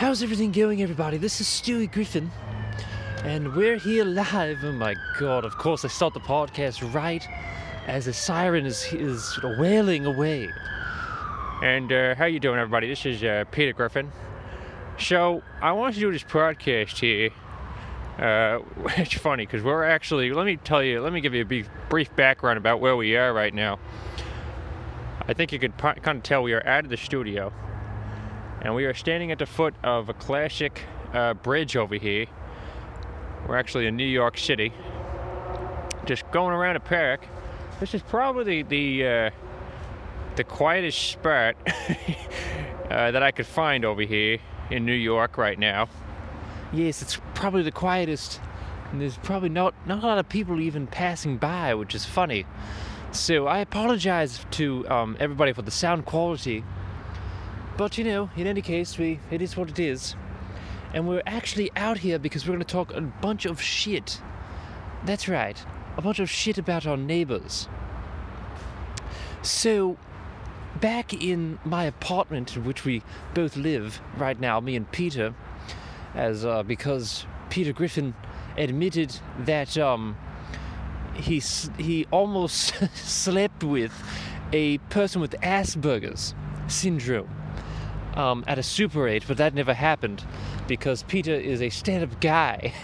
How's everything going, everybody? This is Stewie Griffin, and we're here live. Oh my god, of course, I start the podcast right as a siren is, is wailing away. And uh, how you doing, everybody? This is uh, Peter Griffin. So I want to do this podcast here. Uh, it's funny because we're actually. Let me tell you. Let me give you a brief, brief background about where we are right now. I think you could kind of tell we are out of the studio, and we are standing at the foot of a classic uh, bridge over here. We're actually in New York City, just going around a park. This is probably the the, uh, the quietest spot uh, that I could find over here in New York right now. Yes, it's probably the quietest, and there's probably not, not a lot of people even passing by, which is funny. So I apologize to um, everybody for the sound quality, but you know, in any case, we it is what it is, and we're actually out here because we're going to talk a bunch of shit. That's right, a bunch of shit about our neighbors. So, back in my apartment in which we both live right now, me and Peter, as uh, because Peter Griffin admitted that um, he he almost slept with a person with Asperger's syndrome um, at a Super 8, but that never happened because Peter is a stand-up guy.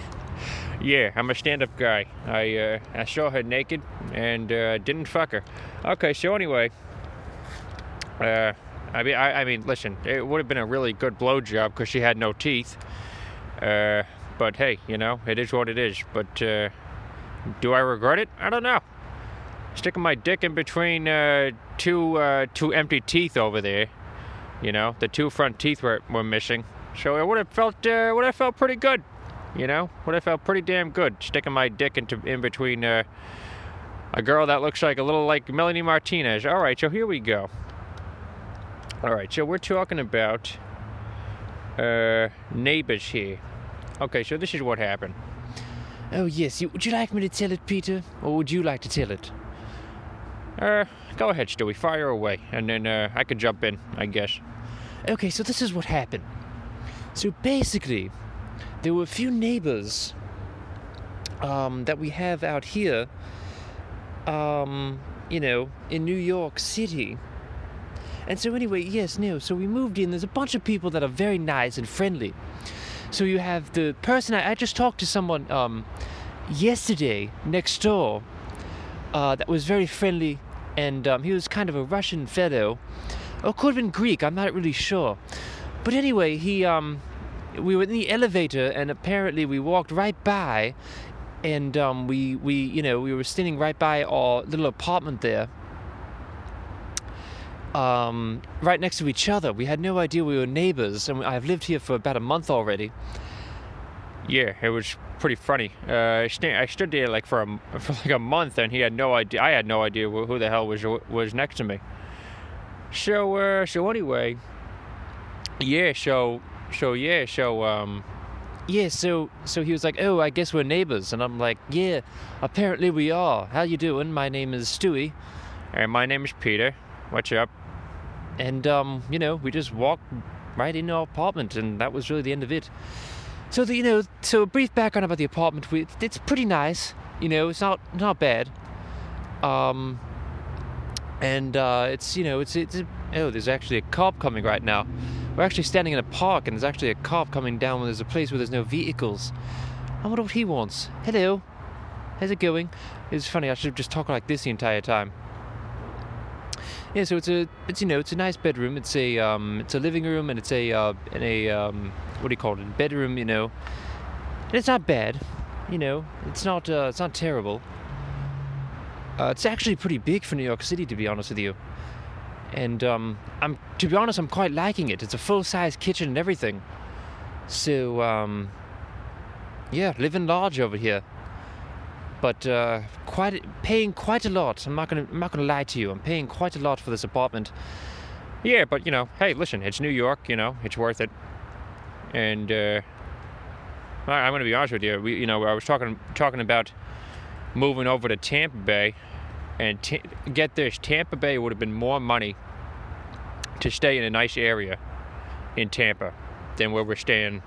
Yeah, I'm a stand-up guy. I uh, I saw her naked and uh, didn't fuck her. Okay, so anyway, uh, I mean, I, I mean, listen, it would have been a really good blowjob because she had no teeth. Uh, but hey, you know, it is what it is. But uh, do I regret it? I don't know. Sticking my dick in between uh, two uh, two empty teeth over there. You know, the two front teeth were, were missing. So it would have felt uh, would have felt pretty good. You know, would have felt pretty damn good sticking my dick into in between uh, a girl that looks like a little like Melanie Martinez. All right, so here we go. All right, so we're talking about uh, neighbors here. Okay, so this is what happened. Oh yes, you, would you like me to tell it, Peter, or would you like to tell it? Uh, go ahead, Stewie, fire away, and then uh, I could jump in, I guess. Okay, so this is what happened. So basically, there were a few neighbors um, that we have out here, um, you know, in New York City. And so, anyway, yes, no, so we moved in. There's a bunch of people that are very nice and friendly. So, you have the person I, I just talked to someone um, yesterday next door uh, that was very friendly, and um, he was kind of a Russian fellow. Or could have been Greek, I'm not really sure. But anyway, he um we were in the elevator and apparently we walked right by and um we we you know, we were standing right by our little apartment there. Um right next to each other. We had no idea we were neighbors and I've lived here for about a month already. Yeah, it was pretty funny. Uh, I, sta- I stood there like for a for like a month, and he had no idea. I had no idea who who the hell was was next to me. So uh, so anyway, yeah. So so yeah. So um, Yeah, so so he was like, "Oh, I guess we're neighbors." And I'm like, "Yeah, apparently we are. How you doing? My name is Stewie." and my name is Peter. What's up? and um, you know, we just walked right into our apartment, and that was really the end of it. So, the, you know, so a brief background about the apartment. We, it's pretty nice. You know, it's not not bad. Um, and uh, it's you know, it's it's oh, there's actually a cop coming right now. We're actually standing in a park, and there's actually a cop coming down. When there's a place where there's no vehicles. I wonder what he wants. Hello, how's it going? It's funny. I should have just talked like this the entire time. Yeah, so it's a it's you know it's a nice bedroom. It's a um it's a living room and it's a uh and a um what do you call it? Bedroom, you know. And it's not bad, you know. It's not uh, it's not terrible. Uh, it's actually pretty big for New York City, to be honest with you. And um, I'm to be honest, I'm quite liking it. It's a full size kitchen and everything. So um, yeah, living large over here. But uh, quite paying quite a lot. I'm not gonna I'm not gonna lie to you. I'm paying quite a lot for this apartment. Yeah, but you know, hey, listen, it's New York. You know, it's worth it. And uh, I- I'm going to be honest with you. We, you know, I was talking talking about moving over to Tampa Bay, and ta get this, Tampa Bay would have been more money to stay in a nice area in Tampa. than where we're staying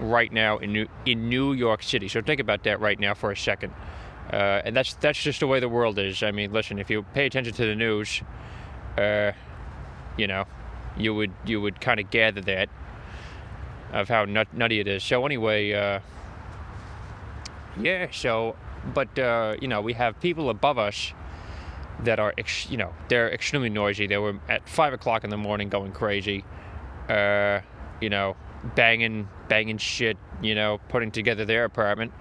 right now in New in New York City. So think about that right now for a second. Uh, and that's that's just the way the world is. I mean, listen, if you pay attention to the news, uh, you know, you would you would kind of gather that of how nut, nutty it is. So anyway, uh, yeah. So, but uh, you know, we have people above us that are, ex- you know, they're extremely noisy. They were at five o'clock in the morning going crazy. Uh, you know, banging, banging shit. You know, putting together their apartment.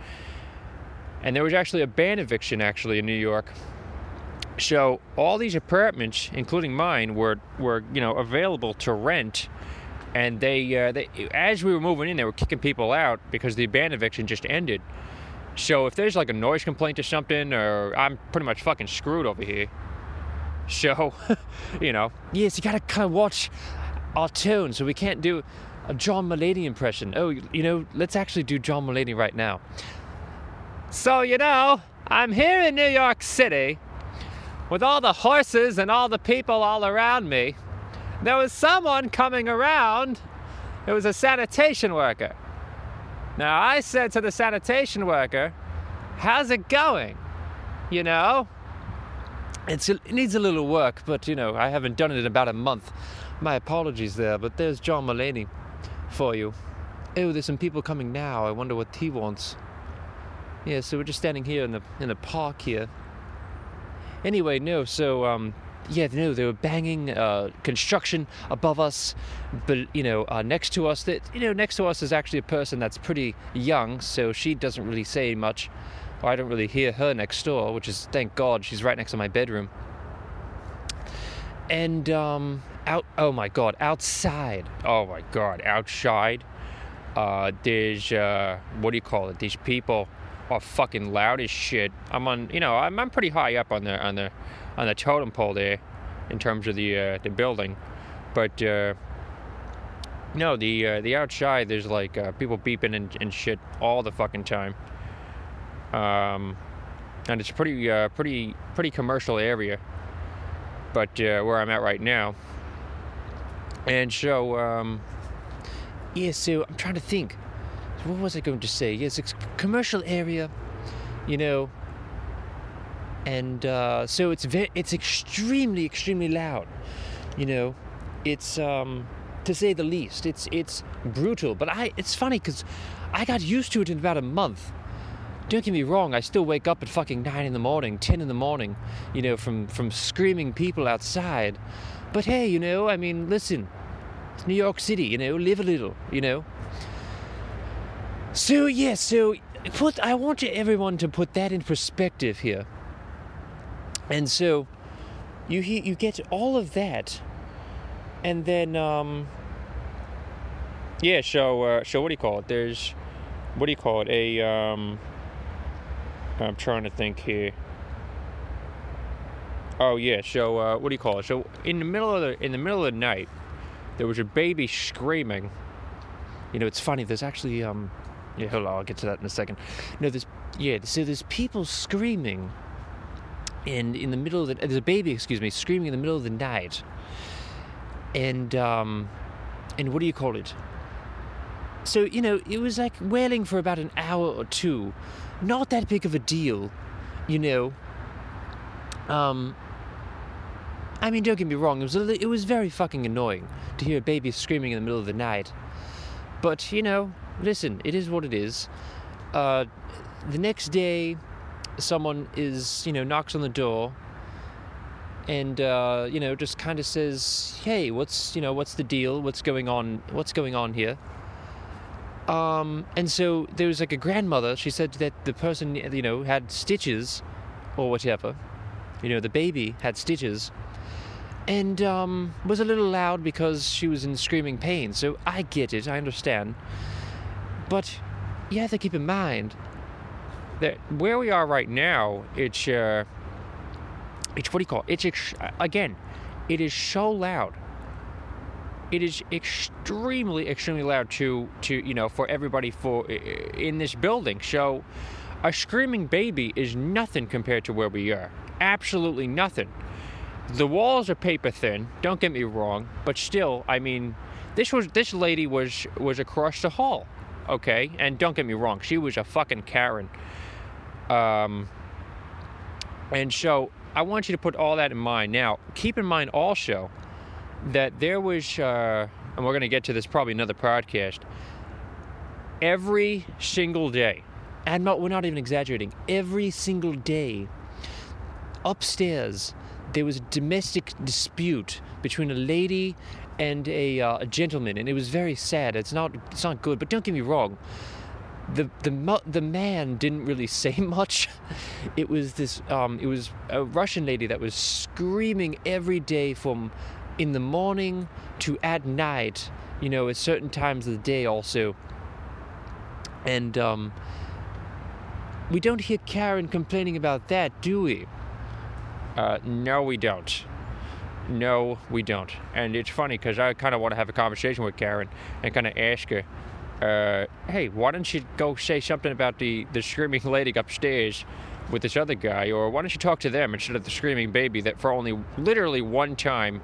And there was actually a ban eviction actually in New York. So all these apartments, including mine, were were you know available to rent and they, uh, they as we were moving in, they were kicking people out because the ban eviction just ended. So if there's like a noise complaint or something, or I'm pretty much fucking screwed over here. So, you know, yes, you gotta kind of watch our tone, so we can't do a John Mulaney impression. Oh, you know, let's actually do John Mulaney right now. So you know, I'm here in New York City with all the horses and all the people all around me there was someone coming around. It was a sanitation worker. Now, I said to the sanitation worker, How's it going? You know? It's, it needs a little work, but you know, I haven't done it in about a month. My apologies there, but there's John Mulaney for you. Oh, there's some people coming now. I wonder what he wants. Yeah, so we're just standing here in the in the park here. Anyway, no, so um, yeah, no, they were banging uh, construction above us, but you know, uh, next to us. That you know, next to us is actually a person that's pretty young, so she doesn't really say much, I don't really hear her next door, which is thank God she's right next to my bedroom. And um, out, oh my God, outside, oh my God, outside. Uh, there's uh, what do you call it? These people are fucking loud as shit. I'm on, you know, I'm, I'm pretty high up on the on the on the totem pole there in terms of the uh, the building, but uh, no, the uh, the outside there's like uh, people beeping and, and, shit all the fucking time. Um, and it's pretty uh, pretty pretty commercial area, but uh, where I'm at right now. And so, um, yeah, so I'm trying to think. What was I going to say? Yes, it's a commercial area, you know, and uh, so it's very, it's extremely, extremely loud. You know, it's um, to say the least. It's it's brutal, but I it's funny because I got used to it in about a month. Don't get me wrong, I still wake up at fucking nine in the morning, ten in the morning, you know, from from screaming people outside. But hey, you know, I mean, listen, it's New York City, you know, live a little, you know. So yeah, so put I want you, everyone to put that in perspective here. And so you you get all of that, and then um, yeah. So uh, so what do you call it? There's what do you call it? A um, I'm trying to think here. Oh yeah. So uh, what do you call it? So in the middle of the in the middle of the night, there was a baby screaming. You know, it's funny. There's actually um, yeah. Hold on, I'll get to that in a second. No, there's yeah. So there's people screaming and in the middle of the there's a baby, excuse me, screaming in the middle of the night, and um, and what do you call it? So you know, it was like wailing for about an hour or two, not that big of a deal, you know. Um, I mean, don't get me wrong, it was a, it was very fucking annoying to hear a baby screaming in the middle of the night, but you know, listen, it is what it is. Uh, the next day, someone is, you know, knocks on the door and uh, you know just kind of says hey what's you know what's the deal what's going on what's going on here um, and so there was like a grandmother. She said that the person you know had stitches or whatever. You know the baby had stitches. And um, was a little loud because she was in screaming pain. So i get it. I understand. But you have to keep in mind that where we are right now, it's uh, it's what do you call it? It's again, it is so loud. It is extremely, extremely loud to to you know for everybody for in this building. So, a screaming baby is nothing compared to where we are. Absolutely nothing. The walls are paper thin. Don't get me wrong, but still, I mean, this was this lady was was across the hall, okay. And don't get me wrong, she was a fucking Karen. Um, and so I want you to put all that in mind. Now, keep in mind also that there was, uh, and we're going to get to this probably another podcast. Every single day, and not, we're not even exaggerating. Every single day, upstairs, there was a domestic dispute between a lady and a, uh, a gentleman, and it was very sad. It's not, it's not good. But don't get me wrong the the the man didn't really say much. It was this um, it was a Russian lady that was screaming every day from in the morning to at night. You know, at certain times of the day also. And um, we don't hear Karen complaining about that, do we? Uh, no, we don't. No, we don't. And it's funny because I kind of want to have a conversation with Karen and kind of ask her uh, hey, why don't you go say something about the, the screaming lady upstairs with this other guy, or why don't you talk to them instead of the screaming baby that for only literally one time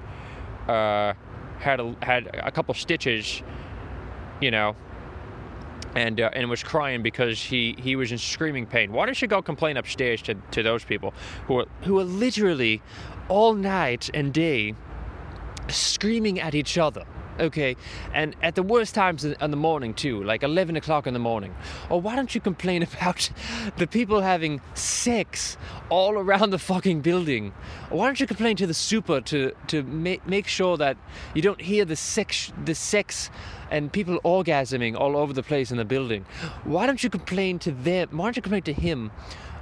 uh, had a, had a couple stitches, you know, and uh, and was crying because he, he was in screaming pain. Why don't you go complain upstairs to, to those people who are who are literally all night and day screaming at each other? Okay and at the worst times in the morning too like 11 o'clock in the morning. Or why don't you complain about the people having sex all around the fucking building? Or why don't you complain to the super to to make, make sure that you don't hear the sex the sex and people orgasming all over the place in the building? Why don't you complain to them why don't you complain to him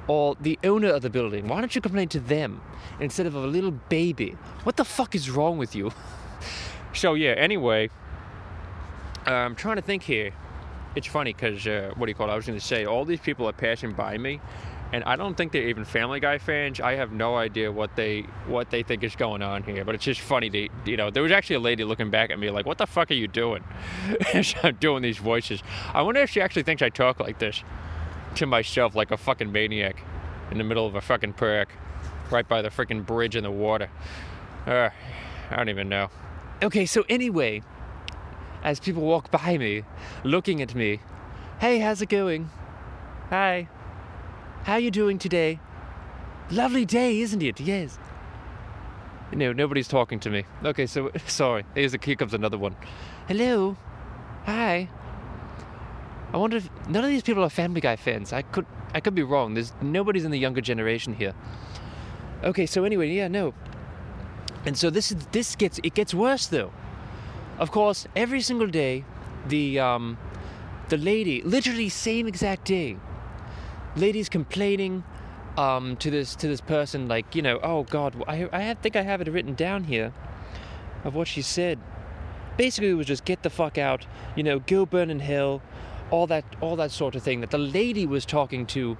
or the owner of the building? Why don't you complain to them instead of a little baby? What the fuck is wrong with you So yeah. Anyway, uh, I'm trying to think here. It's funny because uh, what do you call it? I was going to say all these people are passing by me, and I don't think they're even Family Guy fans. I have no idea what they what they think is going on here. But it's just funny to you know. There was actually a lady looking back at me like, "What the fuck are you doing?" I'm doing these voices. I wonder if she actually thinks I talk like this to myself, like a fucking maniac, in the middle of a fucking park, right by the freaking bridge in the water. Uh, I don't even know. Okay, so anyway, as people walk by me, looking at me, hey, how's it going? Hi. How are you doing today? Lovely day, isn't it? Yes. No, nobody's talking to me. Okay, so sorry. Here's a, here comes another one. Hello. Hi. I wonder if none of these people are Family Guy fans. I could I could be wrong. There's nobody's in the younger generation here. Okay, so anyway, yeah, no. And so this is this gets it gets worse though. Of course, every single day, the um, the lady, literally same exact day, ladies complaining um, to this to this person like you know oh God I I think I have it written down here of what she said. Basically, it was just get the fuck out, you know, go burn in hell, all that all that sort of thing that the lady was talking to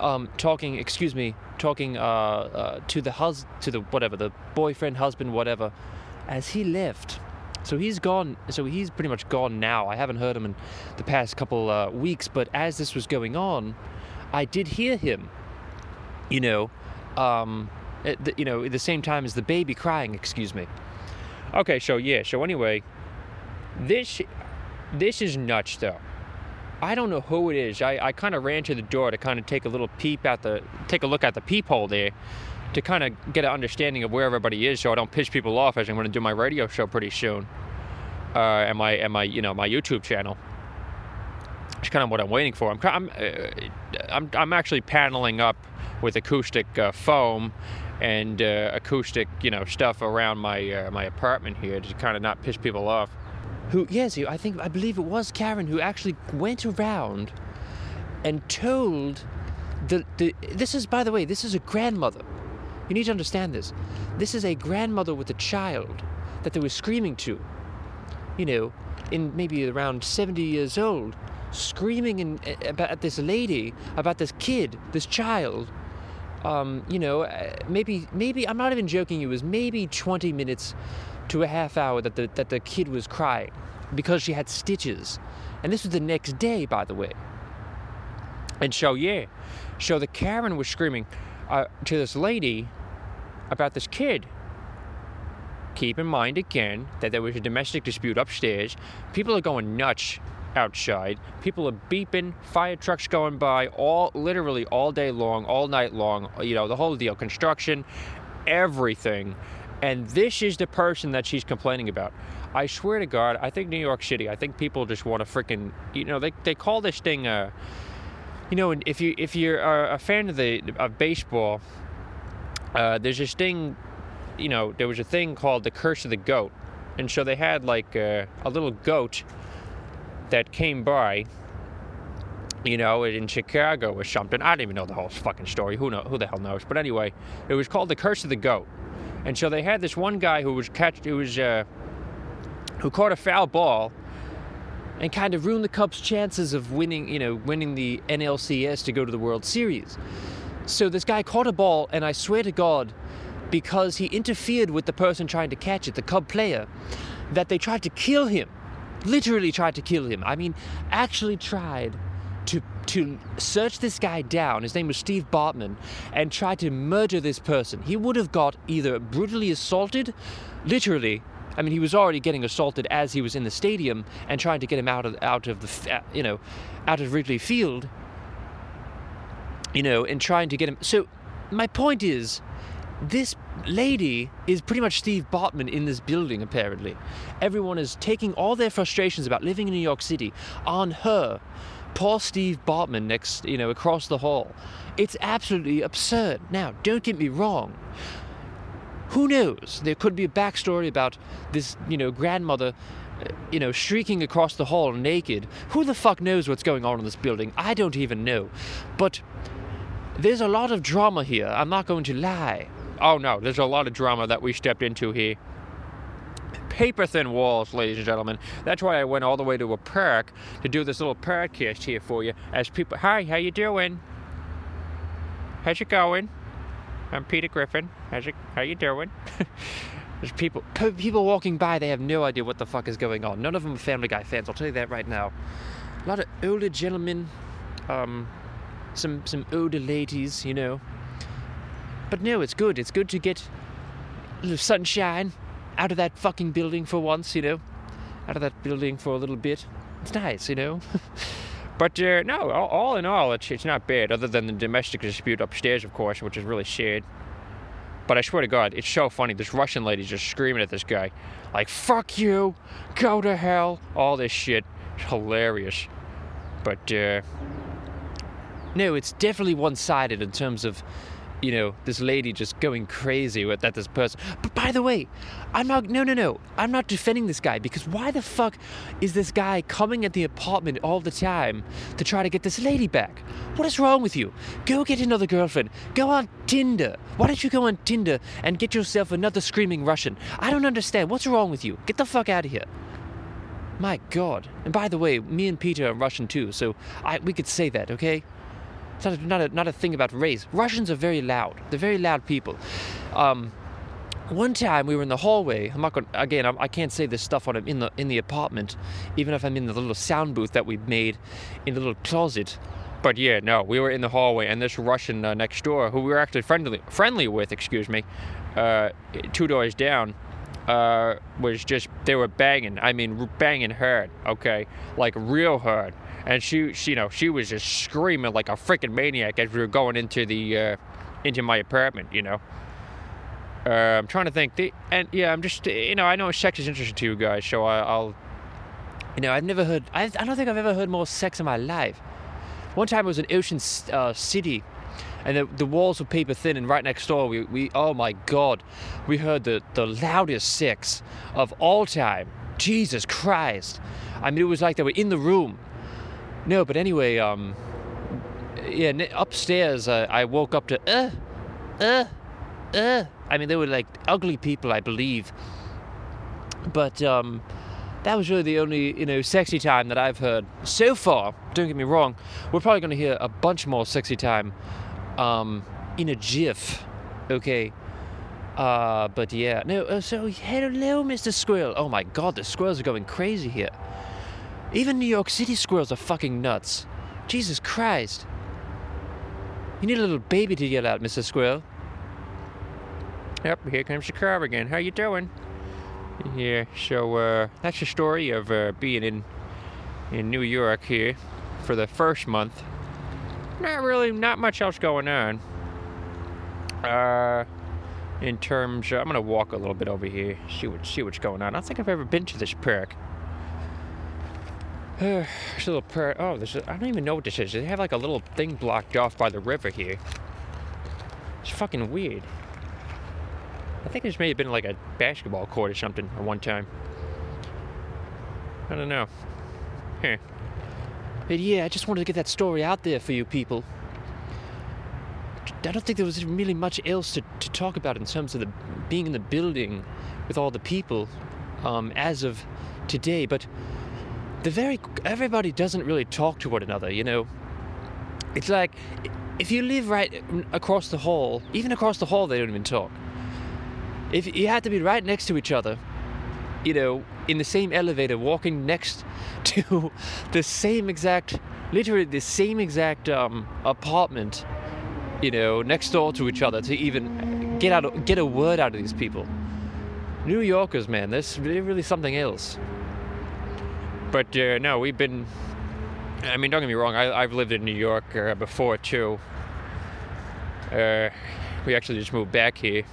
um, talking, excuse me, talking uh, uh, to the hus to the whatever the boyfriend, husband, whatever, as he left. So he's gone. So he's pretty much gone now. I haven't heard him in the past couple uh, weeks, but as this was going on, I did hear him. You know, um, at the, you know, at the same time as the baby crying. Excuse me. Okay, so yeah. So anyway, this this is nuts though. I don't know who it is. I, I kind of ran to the door to kind of take a little peep at the, take a look at the peephole there to kind of get an understanding of where everybody is so I don't piss people off as I'm going to do my radio show pretty soon. Uh, and my, and my, you know, my YouTube channel. It's kind of what I'm waiting for. I'm, I'm, uh, I'm, I'm actually paneling up with acoustic uh, foam and uh, acoustic, you know, stuff around my uh, my apartment here to kind of not piss people off who, yes, I think, I believe it was Karen who actually went around and told the, the, this is, by the way, this is a grandmother. You need to understand this. This is a grandmother with a child that they were screaming to. You know, in maybe around 70 years old, screaming in, about this lady, about this kid, this child. Um, you know, uh, maybe, maybe, I'm not even joking, it was maybe 20 minutes to a half hour that the, that the kid was crying because she had stitches. And this was the next day, by the way. And so, yeah, so the Karen was screaming uh, to this lady about this kid. keep in mind again that there was a domestic dispute upstairs. People are going nuts outside. People are beeping, fire trucks going by all literally all day long, all night long, you know, the whole deal. Construction, everything. And this is the person that she's complaining about. I swear to God, I think New York City, I think people just want to freaking, you know, they, they call this thing, a, you know, if you if you're a fan of the of baseball, uh, there's this thing, you know, there was a thing called the Curse of the Goat, and so they had like uh, a little goat that came by, you know, in Chicago or something. I don't even know the whole fucking story. Who know? Who the hell knows? But anyway, it was called the Curse of the Goat, and so they had this one guy who was catch, who was, uh, who caught a foul ball, and kind of ruined the Cubs' chances of winning, you know, winning the NLCS to go to the World Series. So this guy caught a ball, and I swear to God, because he interfered with the person trying to catch it, the Cub player, that they tried to kill him literally tried to kill him. I mean, actually tried to to search this guy down. His name was Steve Bartman, and tried to murder this person. He would have got either brutally assaulted, literally. I mean, he was already getting assaulted as he was in the stadium and trying to get him out of out of the uh, you know out of Wrigley Field. You know, and trying to get him. So, my point is, this lady is pretty much Steve Bartman in this building, apparently. Everyone is taking all their frustrations about living in New York City on her. Poor Steve Bartman next, you know, across the hall. It's absolutely absurd. Now, don't get me wrong. Who knows? There could be a backstory about this, you know, grandmother uh, you know, shrieking across the hall naked. Who the fuck knows what's going on in this building? I don't even know. But there's a lot of drama here. I'm not going to lie. Oh no, there's a lot of drama that we stepped into here. Paper thin walls, ladies and gentlemen. That's why I went all the way to a park to do this little podcast here for you. As people, hi, how you doing? How's it going? I'm Peter Griffin. How's it? How you doing? There's people people walking by. They have no idea what the fuck is going on. None of them are Family Guy fans. I'll tell you that right now. A lot of older gentlemen, um, some some older ladies, you know, but no, it's good. It's good to get sunshine out of that fucking building for once, you know, out of that building for a little bit. It's nice, you know. but uh, no, all, all, in all, it's, it's not bad, other than the domestic dispute upstairs, of course, which is really sad. But I swear to God, it's so funny. This Russian lady's just screaming at this guy, like, fuck you, go to hell, all this shit. It's hilarious. But, uh, no, it's definitely one sided in terms of you know, this lady just going crazy with that this person. But by the way, I'm not no no no. I'm not defending this guy because why the fuck is this guy coming at the apartment all the time to try to get this lady back? What is wrong with you? Go get another girlfriend. Go on Tinder. Why don't you go on Tinder and get yourself another screaming Russian? I don't understand. What's wrong with you? Get the fuck out of here. My god. And by the way, me and Peter are Russian too, so I we could say that, okay? It's not a, not a, not a thing about race. Russians are very loud. They're very loud people. Um, one time we were in the hallway. I'm not going again. I can not say this stuff on in the in the apartment, even if I'm in the little sound booth that we made in the little closet. But yeah, no, we were in the hallway, and this Russian uh, next door, who we were actually friendly friendly with, excuse me, uh, two doors down, uh, was just they were banging. I mean, banging hard. Okay, like real hard and she, she, you know, she was just screaming like a freaking maniac as we were going into the, uh, into my apartment, you know. Uh, I'm trying to think, the, and yeah, I'm just, you know, I know sex is interesting to you guys, so I, will you know, I've never heard, I, I don't think I've ever heard more sex in my life. One time it was in Ocean uh, City, and the, the, walls were paper thin, and right next door, we, we, oh my god, we heard the, the loudest sex of all time. Jesus Christ. I mean, it was like they were in the room no, but anyway, um, yeah, upstairs uh, I woke up to uh, uh, uh. I mean, they were like ugly people, I believe. But um, that was really the only you know sexy time that I've heard so far. Don't get me wrong, we're probably going to hear a bunch more sexy time um, in a jiff. Okay. Uh, but yeah, no. Uh, so hello, Mr. Squirrel. Oh my God, the squirrels are going crazy here. Even New York City squirrels are fucking nuts. Jesus Christ. You need a little baby to yell out, Mr. Squirrel. Yep, here comes your car again. How you doing? Yeah, so uh, that's the story of uh, being in in New York here for the first month. Not really, not much else going on. Uh, in terms, I'm gonna walk a little bit over here, see what see what's going on. I don't think I've ever been to this park. There's a little park. Oh, there's. I don't even know what this is. They have like a little thing blocked off by the river here. It's fucking weird. I think this may have been like a basketball court or something at one time. I don't know. Huh. But yeah, I just wanted to get that story out there for you people. I don't think there was really much else to, to talk about in terms of the being in the building with all the people um, as of today. But the very everybody doesn't really talk to one another. You know, it's like if you live right across the hall, even across the hall, they don't even talk. If you had to be right next to each other, you know, in the same elevator, walking next to the same exact, literally the same exact um, apartment, you know, next door to each other to even get out, get a word out of these people. New Yorkers, man, there's really, really something else. But uh, no, we've been. I mean, don't get me wrong. I, have lived in New York uh, before too. Uh, we actually just moved back here,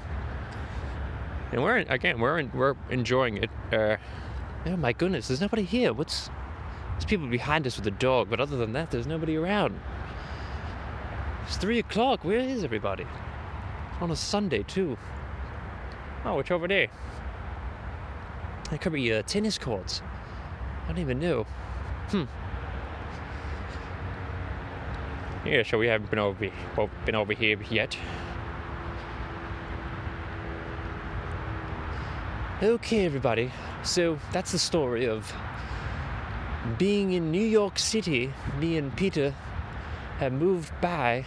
and we're again we're in, we're enjoying it. Uh, oh my goodness, there's nobody here. What's there's people behind us with a dog, but other than that, there's nobody around. It's three o'clock. Where is everybody? On a Sunday too. Oh, it's over there. There could be uh, tennis courts. I don't even know. Hmm. Yeah, so we haven't been over been over here yet. Okay, everybody. So that's the story of being in New York City. Me and Peter have moved by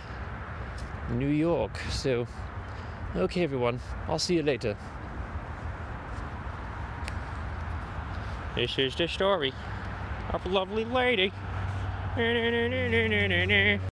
New York. So, okay, everyone. I'll see you later. This is the story of a lovely lady.